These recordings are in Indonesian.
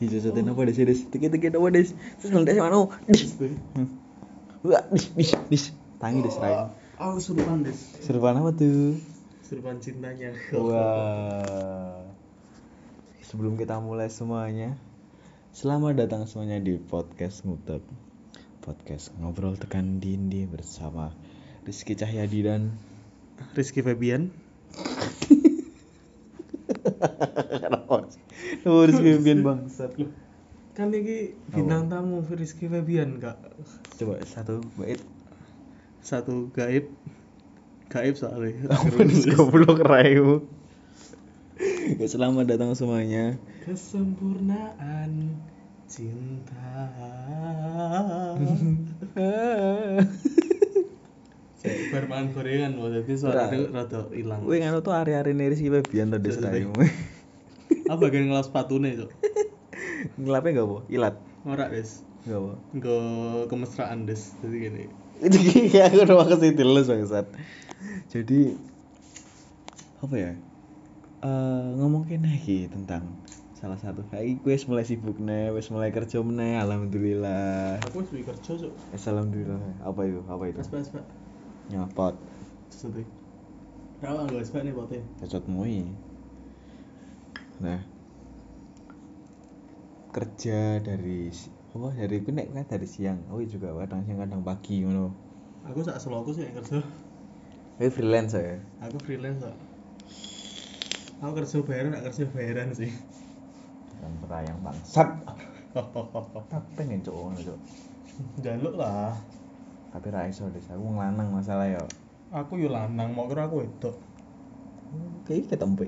Ijo sote apa des des. Tiki-tiki apa des. Terus ngeles mana? Dis. Wah, dis dis dis. Tangi des rai. Oh, surupan des. Serupan apa tuh? Surupan cintanya. Wah. Sebelum kita mulai semuanya, selamat datang semuanya di podcast Ngutek. Podcast ngobrol tekan dindi bersama Rizky Cahyadi dan Rizky Febian. Kenapa sih? Rizky Febian bangsat. Kan ini bintang tamu Rizky Febian, Kak. Coba satu bait. Satu gaib. Gaib soalnya. Goblok rayu? Ya, selamat datang semuanya. Kesempurnaan cinta. Saya bermain gorengan loh, jadi suara itu rada hilang. Wih, ngono tuh hari-hari nih Rizky Febian tuh des Apa bagian ngelas sepatunya itu? Ngelapnya gak apa? Ilat. Ora des. Gak apa? Enggak kemesraan des. Jadi gini. itu kayak aku udah ke situ lu bangsat jadi apa ya Eh ngomongin lagi tentang salah satu kayak gue mulai sibuk nih wes mulai kerja nih alhamdulillah Aku harus kerja cok. Wes, alhamdulillah apa itu apa itu pas pak. nyopot Sesuatu. Rawa nggak sebab nih potnya. cocot mui nah kerja dari apa dari gue nek kan dari siang oh juga kadang siang kadang pagi ngono Aku sak selo aku sih yang kerja. Gue freelance ya Aku freelance kok. Aku kerja bayaran, gak kerja bayaran sih. dan perayaan bangsat tak pengen cowok cok Jaluk lah. tapi ra iso deh aku ngelanang masalah ya Aku yo lanang, mau kira aku wedok. Kayak ketempe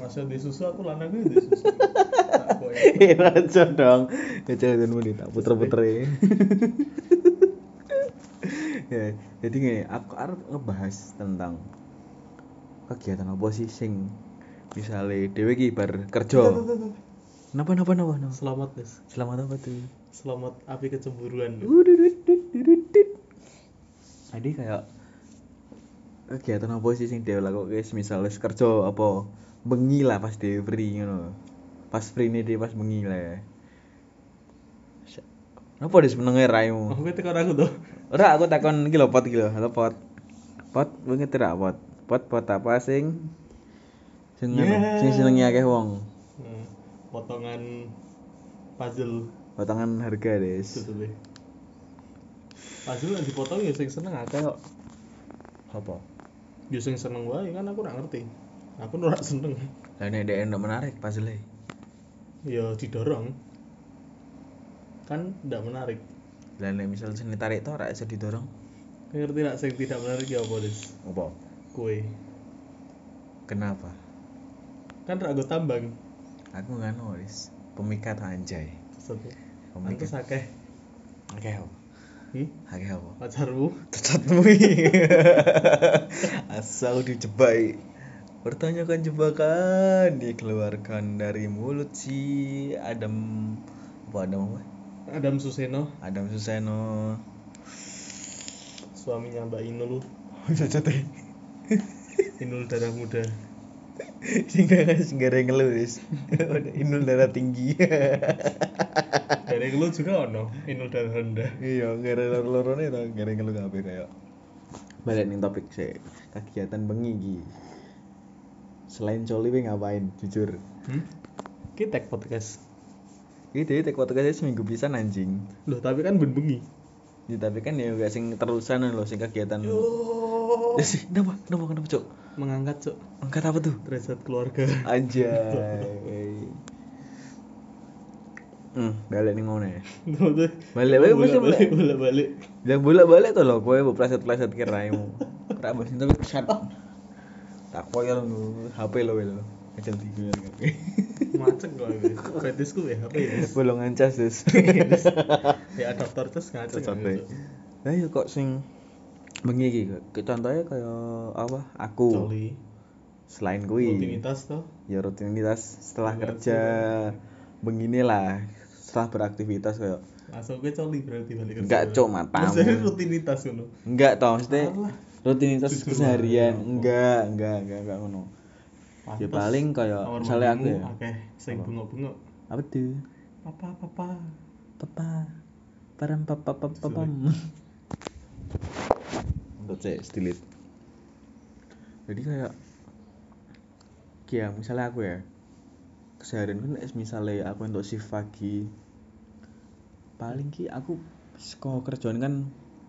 Masa di susu aku lanang gue di susu. Tak koyo. raja dong kecil dan mudi tak puter puter ya jadi gini aku harus ngebahas tentang kegiatan apa sih sing misalnya dewe ki bar kerja napa napa napa napa Selamat guys. selamat apa tuh Selamat api kecemburuan. Jadi kayak kegiatan apa sih sing dewe lakukan guys misalnya kerja apa bengi lah pas dewe free ngono pas free nih dia pas bengi lah Kenapa dis menenge raimu? Aku tekan aku tuh. Ora aku takon iki lho pot iki lho, halo pot. Pot wingi tidak pot. Pot pot apa sing sing anu, Yeah. sing akeh wong. Hmm, Potongan puzzle Potongan harga, Des. gitu deh. Puzzle yang dipotong ya sing seneng akeh kok. Apa? Ya sing seneng wae kan aku ora ngerti. Aku ora seneng. Lah nek dhek ndak menarik puzzle Ya didorong. Kan ndak menarik. Lah nek misal sing ditarik to ora iso didorong. Kau ngerti nak sing tidak menarik ya apa Des? Apa? Kue. Kenapa? Kan ragu tambang. Aku nggak nulis pemikat anjay. Sesuatu. Pemikat. Pantes akeh. Akeh apa? Akeh apa? Pacarmu. Cecatmu Asal dijebak Pertanyakan jebakan Dikeluarkan dari mulut si Adam Apa Adam apa? Adam Suseno, Adam Suseno suaminya Mbak Inul. Cacat Inul darah muda. Sehingga Sehingga ngelus Inul darah tinggi Dari lu juga ono Inul darah rendah. Iya gara loro-lorone to gara ngeluh kabeh kayak Balik nih topik sih Kegiatan bengi iki Selain coli we ngapain jujur Hmm? Kita tag podcast. Gitu ya, tek podcastnya seminggu pisan anjing Loh, tapi kan ben bengi. Ya, tapi kan ya gak sing terusan loh sing kegiatan. Yo. Ya sih, kenapa? Kenapa kenapa, Cuk? Mengangkat, Cuk, Angkat apa tuh? derajat keluarga. Anjay. Hmm, balik nih ngono ya. Balik Balik balik mesti balik balik balik. Yang bolak-balik tuh loh, kowe pleset-pleset kiraimu. Ora bos tapi chat. Tak koyo lu HP lo lo. Kecil tiga kabeh. Macet ini. Fetisku ya, ya? Bolongan cas, Des. Ya adaptor terus ngaceng. Lah ya kok sing bengi iki contohnya kayak apa? Aku. Coli. Selain kuwi. Rutinitas tuh. ya rutinitas setelah Iya, kerja begini lah setelah beraktivitas kayak Langsung gue coli berarti balik kerja. enggak cok matamu Maksudnya rutinitas ngono. enggak tau maksudnya Alah. rutinitas Jujur keseharian enggak enggak enggak enggak ngono ya paling kayak misalnya aku ya sing Apa? bengok-bengok. apa tuh Papa papa. papa param papa papa pam untuk saya delete jadi kayak kayak misalnya aku ya keseharian kan misalnya aku untuk shift pagi paling ki aku sekolah kerjaan kan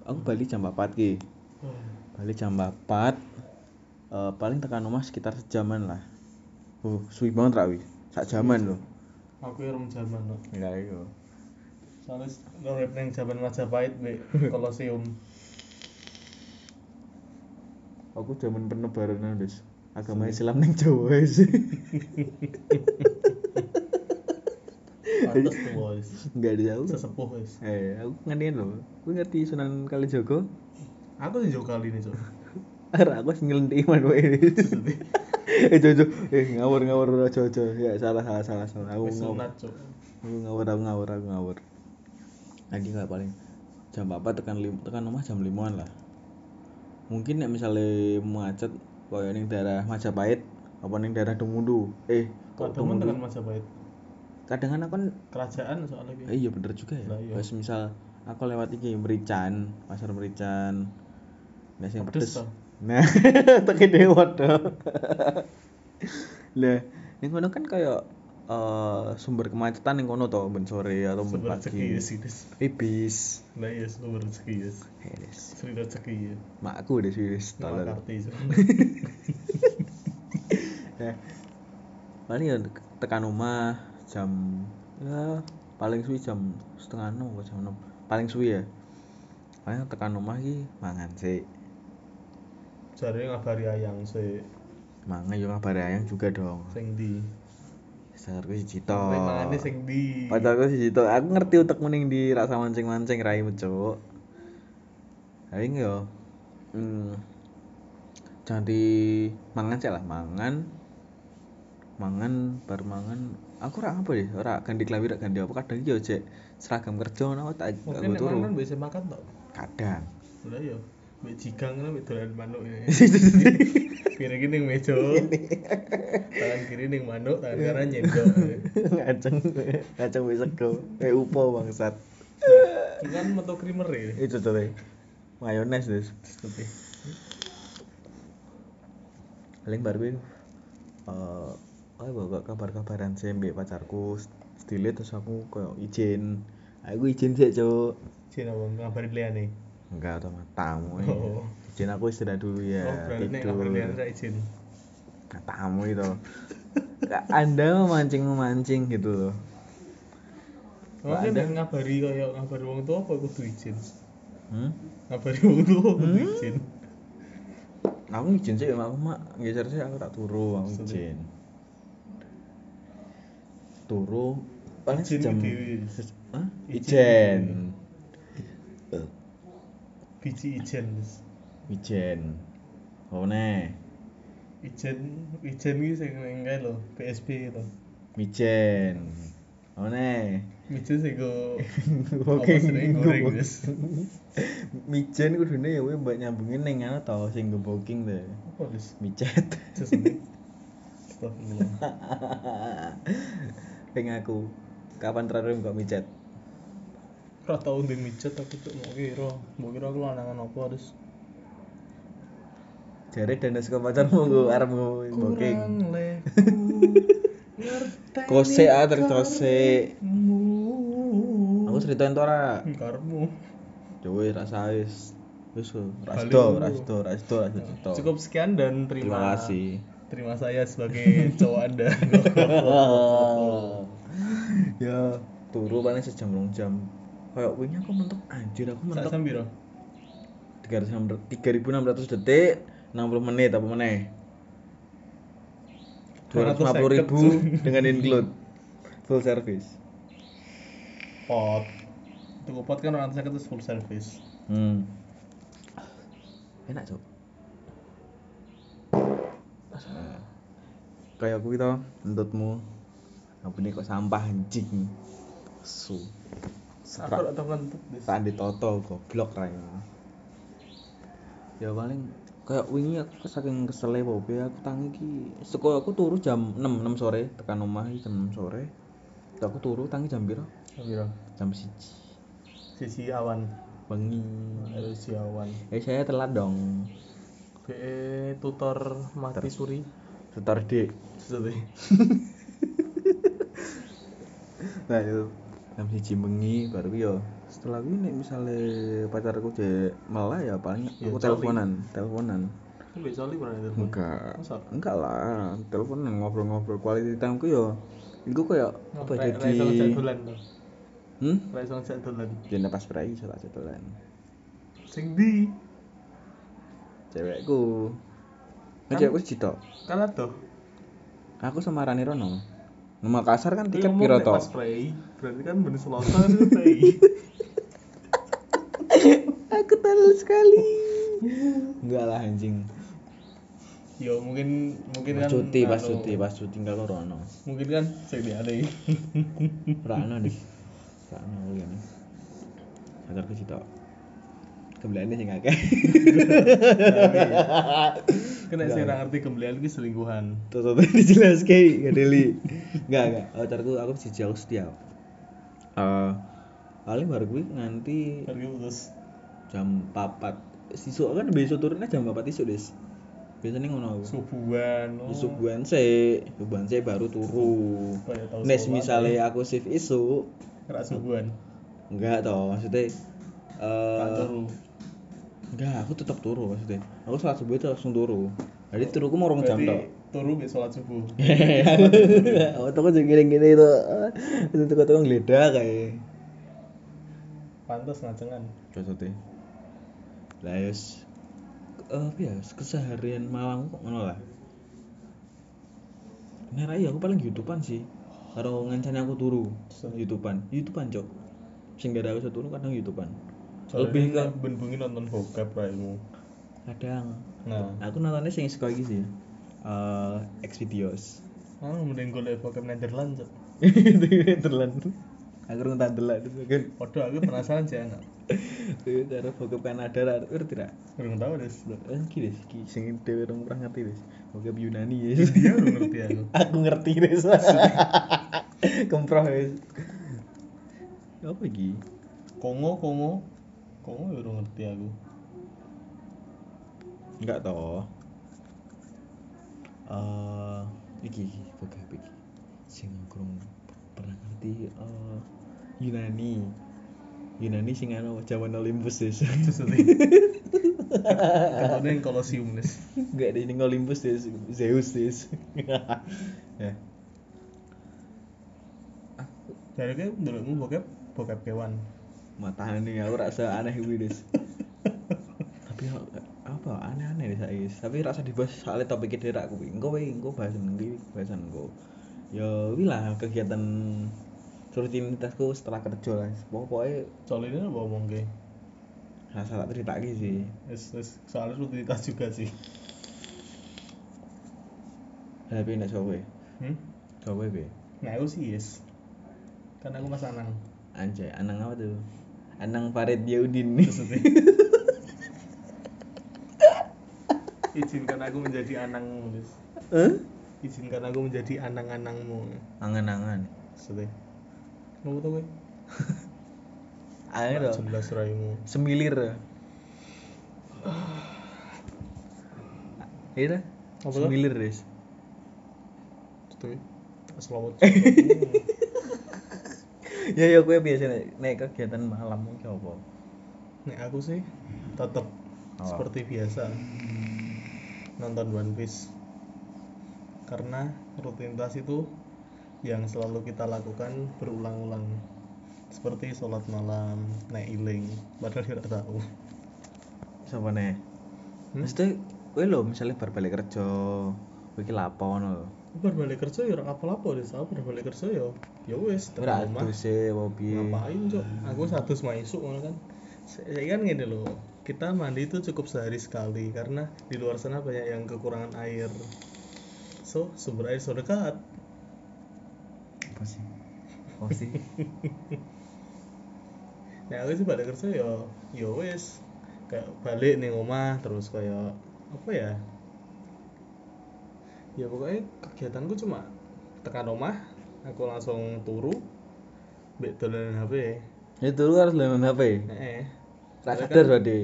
aku balik jam 4 ki. Oh, balik jam 4 eh, paling tekan rumah sekitar sejaman lah. Oh suwi banget rawi sak jaman loh Aku ya rum zaman no. ya iya. Soalnya urip neng zaman Majapahit be Kolosium. aku zaman penebaran wis agama Islam neng Jawa sih Pantes tuh boys. enggak ada jauh Sesepuh wis. eh aku ngertiin loh aku ngerti Sunan Kalijogo Aku sih jauh kali nih, Cok. Ara aku sing ngelentik iman wae. Eh jojo, eh ngawur ngawur aja. Ya salah salah salah salah. Aku ngawur. Aku ngawur aku ngawur aku ngawur. Lagi nggak paling jam apa tekan lim, tekan rumah jam limaan lah. Mungkin nek misalnya macet koyo ning daerah Majapahit apa ning daerah Dumudu. Eh, kok Dumudu? dengan Majapahit. Kadang kan aku kan Kerajaan soalnya eh, gitu. iya bener juga ya. Lah, iya. Wes misal aku lewat iki Merican, pasar Merican. Nek sing Pedes. Nah, tekan dewa toh. Lah, ning kono kan kayak eh, sumber kemacetan ning kono toh ben sore atau ben Sumber pagi. Eh bis. Nah iya sumber rezeki ya. Heres. Sri rezeki ya. Makku deh sih karti, Cok. Nah, paling ya tekan rumah jam ya paling suwi jam setengah enam atau jam enam. Paling suwi ya. Paling tekan rumah ki mangan sih Jare ngabari ayang sih mangan yo ngabari ayang juga dong. Sing di. pacarku siji Kowe mangane sing di. pacarku siji to aku ngerti utek mending di rasa mancing-mancing raimu cuk. Paling yo hmm, jangan di mangan sih lah mangan mangan bar mangan aku ora apa deh ora ganti klambi ora ganti apa kadang yo cek seragam kerja ngono tak Mungkin aku nek turu mangan biasa makan tok. kadang Lah iya. Mbek jigang ngono mbek dolan manuk ya. Kiri ning meja. Tangan kiri ning manuk, tangan kanan nyendok. ngaceng ngaceng wis sego kayak upo bangsat kan metu krimer ya. itu tuh mayones deh Tapi paling baru gue eh oh bawa kabar-kabaran sih mbak pacarku stile terus aku kayak izin aku izin sih cuk Cina bang ngabarin liane. enggak atau tamu ya. Oh. izin aku istirahat dulu ya Oh, berarti nek tidur ngabarin liane izin. Nah, tamu itu anda memancing memancing gitu loh Oh, ngabari kaya ngabari wong tua apa kudu izin? hmm? Ngabari wong tua kudu izin. aku izin sih aku mak geser sih aku tak turu aku izin turu paling sejam Hah? Izin ijen Biji ijen. Ijen oh nih Ijen ijen iki sing ning kae lho, PSB lho. mijen oh nih Ijen sing go Oke, goreng wis. mijen kudune ya kowe mbak nyambungin ning ana tau sing go booking deh Apa wis? micet. Astagfirullah. Ping aku. Kapan terakhir kok micet Ora tau ndek mijet aku tuh mau kira, mau kira aku lanangan apa terus. jare dan suka pacarmu go arep go booking kose ah terkose aku ceritain to ora karepmu. coba rasa wis. Wis dulu. rasdo rasdo rasdo Cukup sekian dan terima, terima kasih Terima saya sebagai cowok Anda. ya turu paling sejam rong jam kayak wingi aku mentok anjir aku mentok jam piro? 3600 detik 60 menit apa meneh 250 ribu dengan include full service Pot. Tuku pot kan orang saya full service. hmm enak cok kayak aku gitu menurutmu aku ini kok sampah anjing su Aku ora tau kentut. Des. tak ditoto goblok rai ya paling kayak wingi aku saking kesele bobe aku tangi ki seko aku turu jam 6 6 sore tekan omah iki jam 6 sore aku turu tangi jam piro Piro? jam siji Sisi awan. bengi Ada sisi awan. eh saya telat dong BE tutor mati suri. setor D Sesuatu. nah itu. Jam siji bengi baru yo setelah gue nek misalnya pacarku cek malah ya paling Ya, aku teleponan teleponan. Pernah enggak. Enggak lah teleponan ngobrol-ngobrol. Quality time ku yo iku kayak apa jadi ra iso ngejak dolan to. hmm? Ra iso ngejak dolan. jadi pas berai salah setelan Sing di cewekku. Kan- kan cewekku siji tok kalah tuh. aku sama Rani Rono. Nomor kasar kan tiket piro Pas spray, berarti kan bener itu spray. aku tahu sekali. Enggak lah anjing. Yo mungkin mungkin pas kan cuti pas anu, cuti pas cuti tinggal Rono. Mungkin kan sing diane. Rano deh Rano kuliah nih. Sadar ke situ Kembaliannya sih ngakeh Kena sing ra ngerti gemblean iki selingkuhan. Tuh tuh tuh dijelas kayak Gak deli Enggak enggak Pacarku aku si jauh setia Eh Paling baru gue nganti Pergi putus. jam 4 Sisuk kan besok turunnya jam 4 isu des Biasanya ngono aku Subuhan. oh. Subuhan sih Subuhan sih baru turu Nes misalnya aku shift isu Ra subuhan. Enggak toh maksudnya eh. Enggak, aku tetap turu maksudnya. Aku sholat subuh itu langsung turu. Jadi turuku mau rong jam tok. Turu besok sholat subuh. Oh, tuh juga gini-gini itu. Itu tuh tukang geledah kayak. Pantes ngacengan. Maksudnya. Lah yus eh, ya keseharian Malang kok ngono lah. Nah, iya aku paling YouTubean sih. Karo ngancani aku turu. YouTubean. YouTubean, Cok. Sing gara aku turu kadang YouTubean. Lebih ke ben bengi nonton bokep raimu. kadang Nah, aku nontonnya sing suka iki sih. Eh, X videos. ah mending golek bokep Netherlands. Cok. Terlan. Aku rung tandelan itu kan. Waduh, aku penasaran sih anak. Kuwi karo bokep Kanada ra ngerti ra? Belum tahu deh. Eh iki wis iki sing dhewe rong pernah ngerti wis. Bokep Yunani ya. Dia belum ngerti aku. Aku ngerti wis. Kemproh wis. Apa iki? Kongo, Kongo. Ya belum ngerti aku. Enggak toh. Eh iki iki bokep iki. Sing aku rung pernah ngerti eh Yunani. Yunani sing anu zaman Olympus. Sesuatu. Katanya yang kolosium nes. Enggak ada ini Olympus des, Zeus des. ya. Dari kayak dulu bokep, bokep kewan. Matane aku rasa aneh kuwi des. Tapi apa aneh-aneh saiki. Tapi rasa dibahas soalnya topik itu rak kuwi. Engko wae engko bahas iki bahasan engko. Ya kuwi lah kegiatan rutinitasku setelah kerja lah. Pokoknya Soal ini apa ngomong ke? rasa tak cerita lagi sih. Wis wis soalnya rutinitas juga sih. Tapi nek cowe. Hmm? Cowe be. Nah aku sih yes. Kan aku mas Anang. Anjay, anang apa tuh? Anang Farid Yaudin. Sesuatu. Izinkan aku menjadi anangmu, Des. Hah? Izinkan aku menjadi anang-anangmu. Angan-angan. Kamu tahu gue? Ayo dong. Jelas raimu. Semilir. Iya dah. Apa tuh? Semilir, Des. Sesuatu. Selamat. ya ya gue biasa nek kegiatan malam iki apa? Nek aku sih tetap Apa? seperti biasa nonton One Piece karena rutinitas itu yang selalu kita lakukan berulang-ulang seperti sholat malam, naik iling, padahal tidak tahu. Sapa nih? Hmm? Mesti kowe lho misalnya bar balik kerja, kowe iki lapo baru balik kerja ya orang apa-apa deh, aku baru balik kerja ya, ya wes Ora e apa piye. Ngapain cok? Aku satu isuk ngono kan. Saya kan gini loh, kita mandi itu cukup sehari sekali karena di luar sana banyak yang kekurangan air. So sumber air so dekat. Apa sih? Apa sih? Nah aku sih balik kerja ya, ya wes kayak balik nih rumah terus kayak apa ya? Ya pokoknya kegiatanku cuma tekan rumah, aku langsung turu mbek dolanan HP itu lu harus lawan HP heeh. Tak sadar kan- berarti?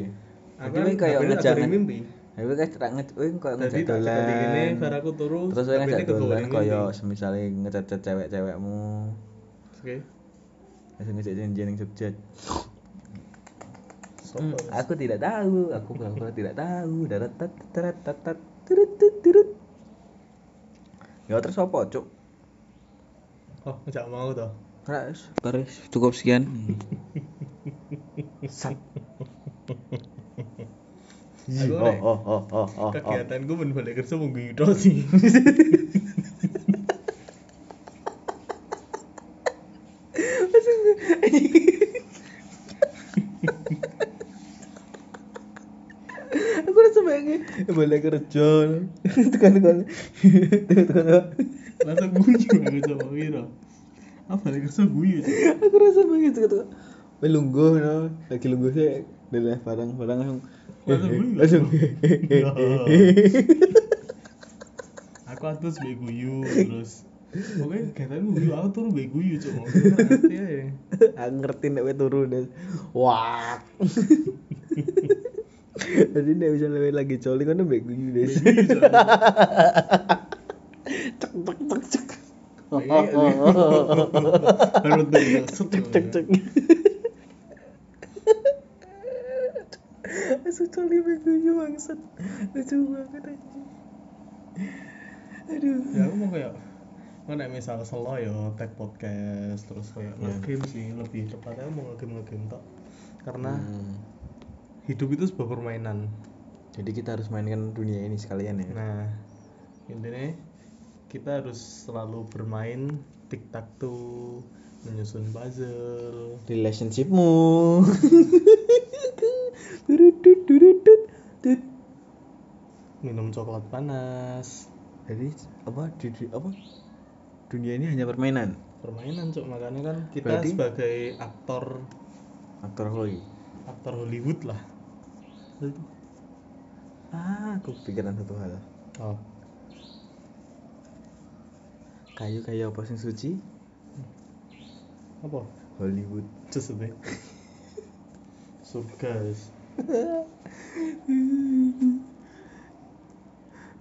aku kan kayak HP-nya ngejak tak mimpi. Tapi kan tak kayak tak cek di gini dolan. aku turu terus ngejak kebawa dolan ning kaya mimpi. semisale ngechat cewek-cewekmu. Oke. Ngejak Jogja. Sopo, Hmm, Mas? aku tidak tahu, aku pura-pura tidak tahu. Darat tat tarat tat tat turut tut, turut. Ya terus apa, Cuk? oh ngejak mau toh Ras, baris cukup sekian. Sat. Aku Oh, oh, oh, oh, oh, oh. kegiatanku men balik kerja mau gitu sih Aku rasa balik kerja. Tekan tekan. Tekan tekan. langsung guyu aku coba kira apa balik kerja guyu. Aku rasa pengen tekan tekan. Wih, lungguh no. Lagi lungguh sih dari barang-barang langsung Langsung langsung aku atus be guyu terus pokoknya kegiatan guyu aku turu be guyu cok aku ngerti nek kowe turu des wah jadi nek bisa lewe lagi coli kan mbek guyu des cek cek cek cek cek cek cek Asu coli mbek guyu bangsat. Lucu banget anjing. Aduh. Ya aku mau kayak misal selo ya tag podcast terus kayak Iya. ngegame sih lebih tepatnya mau ngegame ngegame tok. Karena Hmm. Hidup itu sebuah permainan. Jadi kita harus mainkan dunia ini sekalian ya. Nah intinya kita harus selalu bermain tic tac toe menyusun puzzle. Relationshipmu. Minum coklat panas. Jadi apa di, di- apa? Dunia ini hanya permainan? Permainan cok makanya kan kita Berarti- sebagai aktor aktor Holly aktor Hollywood lah ah aku pikiran satu hal. Oh. Kayu kayu apa sing suci? Apa? Hollywood. Cus itu surga guys.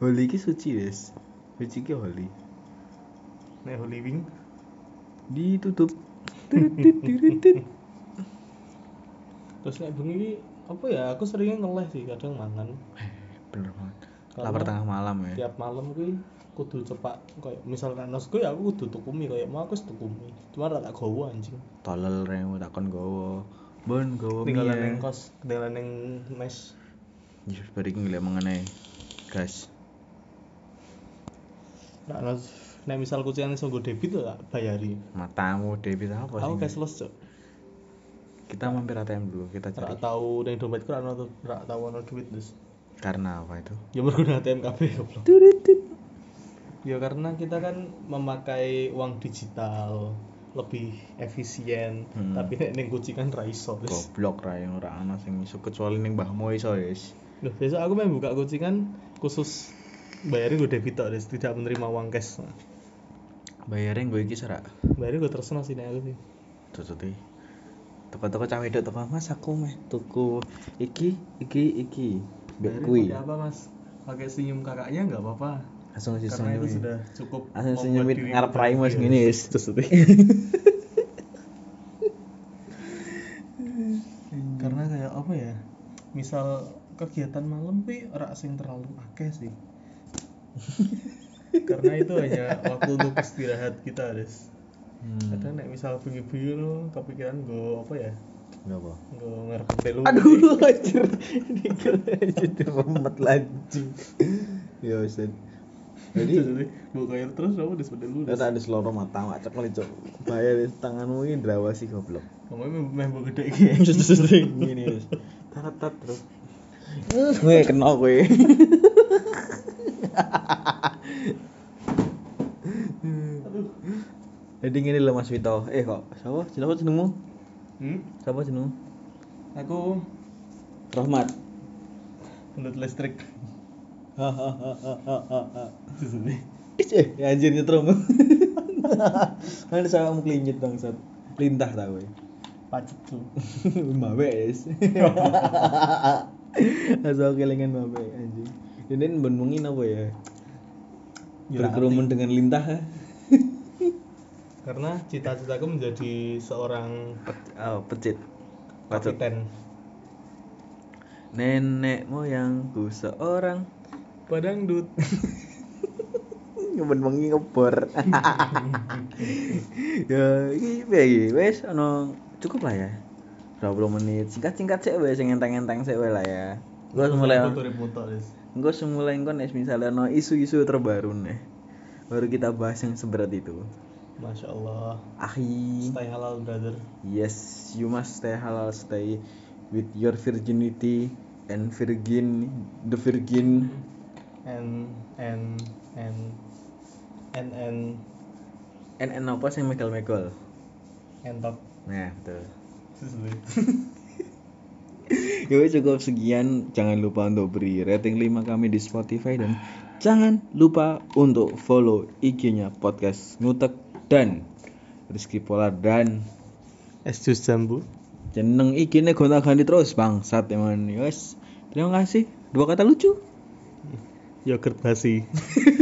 Holly ki suci des suci ki Holly nek Holy Wing? Ditutup. Terus nek bengi apa ya aku seringnya ngeleh sih kadang mangan. Bener banget. Karena lapar tengah malam ya. tiap malam kuwi kudu cepak kayak misalkan nosku ya aku kudu tuku mie kayak mau aku tuku mie cuma rada gowo anjing. Tolol remu takon gowo. Bon gowo tinggalan mie neng kos tinggalan neng mes. Yes, balik ngeliat mengenai gas Nah, nos, nek misal kucingan iso nggo debit lah bayari. matamu debit apa Aku sih? cashless, Cuk. Kita mampir ATM dulu kita cari tau ning dompetku ora ono ora tau ono duit, Des. karena apa itu Ya mergo nang ATM kabeh goblok. Ya karena kita kan memakai uang digital lebih efisien, Hmm. tapi nek ning kucingan ra iso, Des. goblok ra yang ora ana sing iso kecuali ning mbahmu iso yes Loh, besok aku main buka kucingan khusus bayarin gue debit tok, Des, tidak menerima uang cash. bayarin gue iki serak Bayarin gue tersenang sih nek aku sih. tututi toko-toko cawe wedok toko mas aku meh tuku iki iki iki. Mbek kuwi apa, Mas? Pakai senyum kakaknya nggak apa-apa. langsung sih karena itu sudah cukup langsung dirimu ngarep raimu bahagia. ngene yes karena kayak apa ya misal kegiatan malam tapi ora sing terlalu akeh sih. Karena itu hanya waktu untuk istirahat kita des hmm. kadang nek misal bengi-bengi lo kepikiran gue apa ya? Gak apa? Gue ngarep telu aduh anjir. Ini jadi remet lagi. Ya Ustaz jadi jadi buka air terus apa des pada lu des Kita ada seloro mata mak cek kali cok bayar di tanganmu ini drawa sih goblok. Kamu meh mau gede iki. Gini Yus. tat tat terus. Gue kena gue jadi gini loh Mas Vito eh kok siapa siapa jenengmu hmm? siapa jenengmu aku Rahmat penut listrik ini. eh ya anjir nyetrum Kan sama klinyit bangsat. Lintah tau ya. pacet tuh Mbak wes. Asal kelingan Mbak anjing. Ini benungin apa ya? Ya, Berkerumun dengan lintah. Karena cita-citaku menjadi seorang Oh, pecit. Kapiten Nenek moyangku seorang padangdut ben wengi ngebor. ya, iki piye? Wis ono cukup lah ya. 20 menit. Singkat-singkat sih wes sing enteng-enteng sih lah ya. Gua mulai foto Des. Gue semulai kan nih misalnya no isu-isu terbaru nih. Baru kita bahas yang seberat itu. Masya Allah Ahi. stay halal brother Yes, you must stay halal, stay with your virginity and virgin, the virgin. and and and and and And and apa sih megal-megal? entot Nah, betul. Ya cukup sekian. Jangan lupa untuk beri rating 5 kami di Spotify dan jangan lupa untuk follow IG-nya podcast Ngutek dan Rizky Polar dan es jus jambu jeneng IG-nya gonta-ganti terus bangsat emang. Wes, terima kasih. Dua kata lucu. yogurt basi